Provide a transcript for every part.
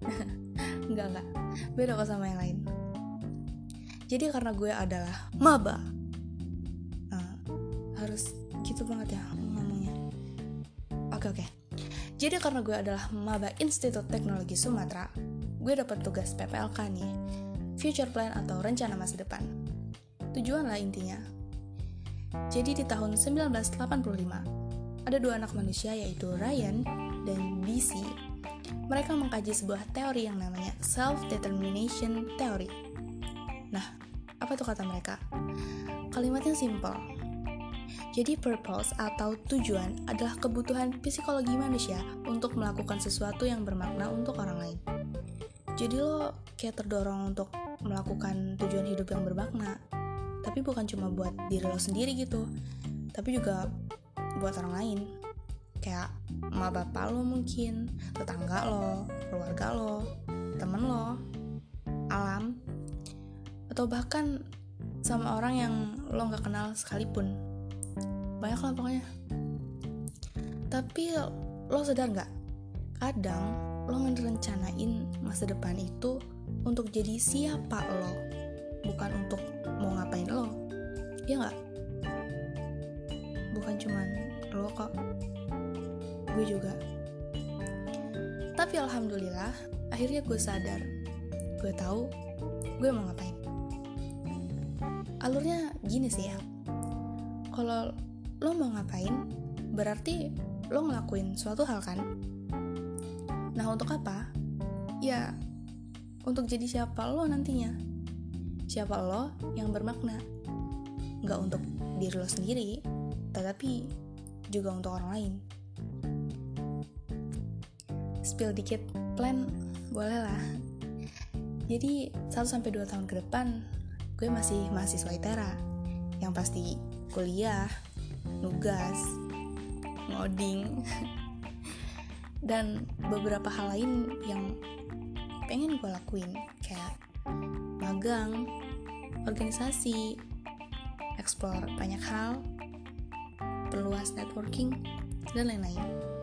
Enggak, enggak. Beda kok sama yang lain. Jadi karena gue adalah maba. Nah, harus gitu banget ya ngomongnya. Oke, oke. Jadi karena gue adalah maba Institut Teknologi Sumatera, gue dapat tugas PPLK nih. Future Plan atau Rencana Masa Depan. Tujuan lah intinya. Jadi di tahun 1985, ada dua anak manusia yaitu Ryan dan BC. Mereka mengkaji sebuah teori yang namanya self-determination theory. Nah, apa tuh kata mereka? Kalimatnya simple. Jadi purpose atau tujuan adalah kebutuhan psikologi manusia untuk melakukan sesuatu yang bermakna untuk orang lain. Jadi lo kayak terdorong untuk melakukan tujuan hidup yang bermakna tapi bukan cuma buat diri lo sendiri gitu tapi juga buat orang lain kayak emak bapak lo mungkin tetangga lo keluarga lo temen lo alam atau bahkan sama orang yang lo nggak kenal sekalipun. Banyak lah pokoknya. Tapi lo sadar nggak? Kadang lo ngerencanain masa depan itu untuk jadi siapa lo bukan untuk mau ngapain lo. Ya nggak? Bukan cuman lo kok gue juga. Tapi alhamdulillah akhirnya gue sadar. Gue tahu gue mau ngapain. Alurnya gini sih ya kalau lo mau ngapain berarti lo ngelakuin suatu hal kan? Nah untuk apa? Ya untuk jadi siapa lo nantinya? Siapa lo yang bermakna? Nggak untuk diri lo sendiri tetapi juga untuk orang lain spill dikit plan boleh lah jadi 1-2 tahun ke depan gue masih mahasiswa ITERA yang pasti kuliah nugas ngoding dan beberapa hal lain yang pengen gue lakuin kayak magang, organisasi, explore banyak hal, perluas networking, dan lain-lain.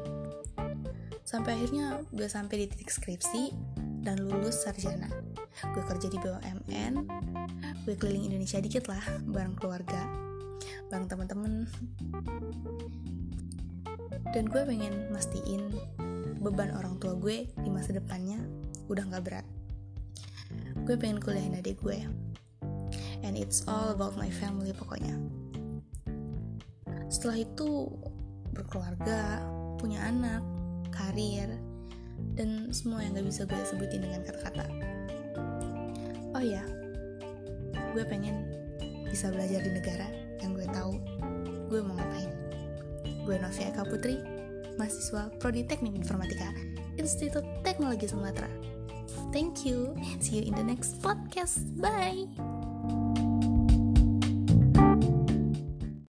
Sampai akhirnya gue sampai di titik skripsi dan lulus sarjana. Gue kerja di BUMN, gue keliling Indonesia dikit lah bareng keluarga, bareng temen-temen. Dan gue pengen mastiin beban orang tua gue di masa depannya udah gak berat gue pengen kuliahin adik gue and it's all about my family pokoknya setelah itu berkeluarga punya anak karir dan semua yang gak bisa gue sebutin dengan kata-kata oh ya gue pengen bisa belajar di negara yang gue tahu gue mau ngapain gue Novia Eka Putri mahasiswa Prodi Teknik Informatika Institut Teknologi Sumatera Thank you. See you in the next podcast. Bye.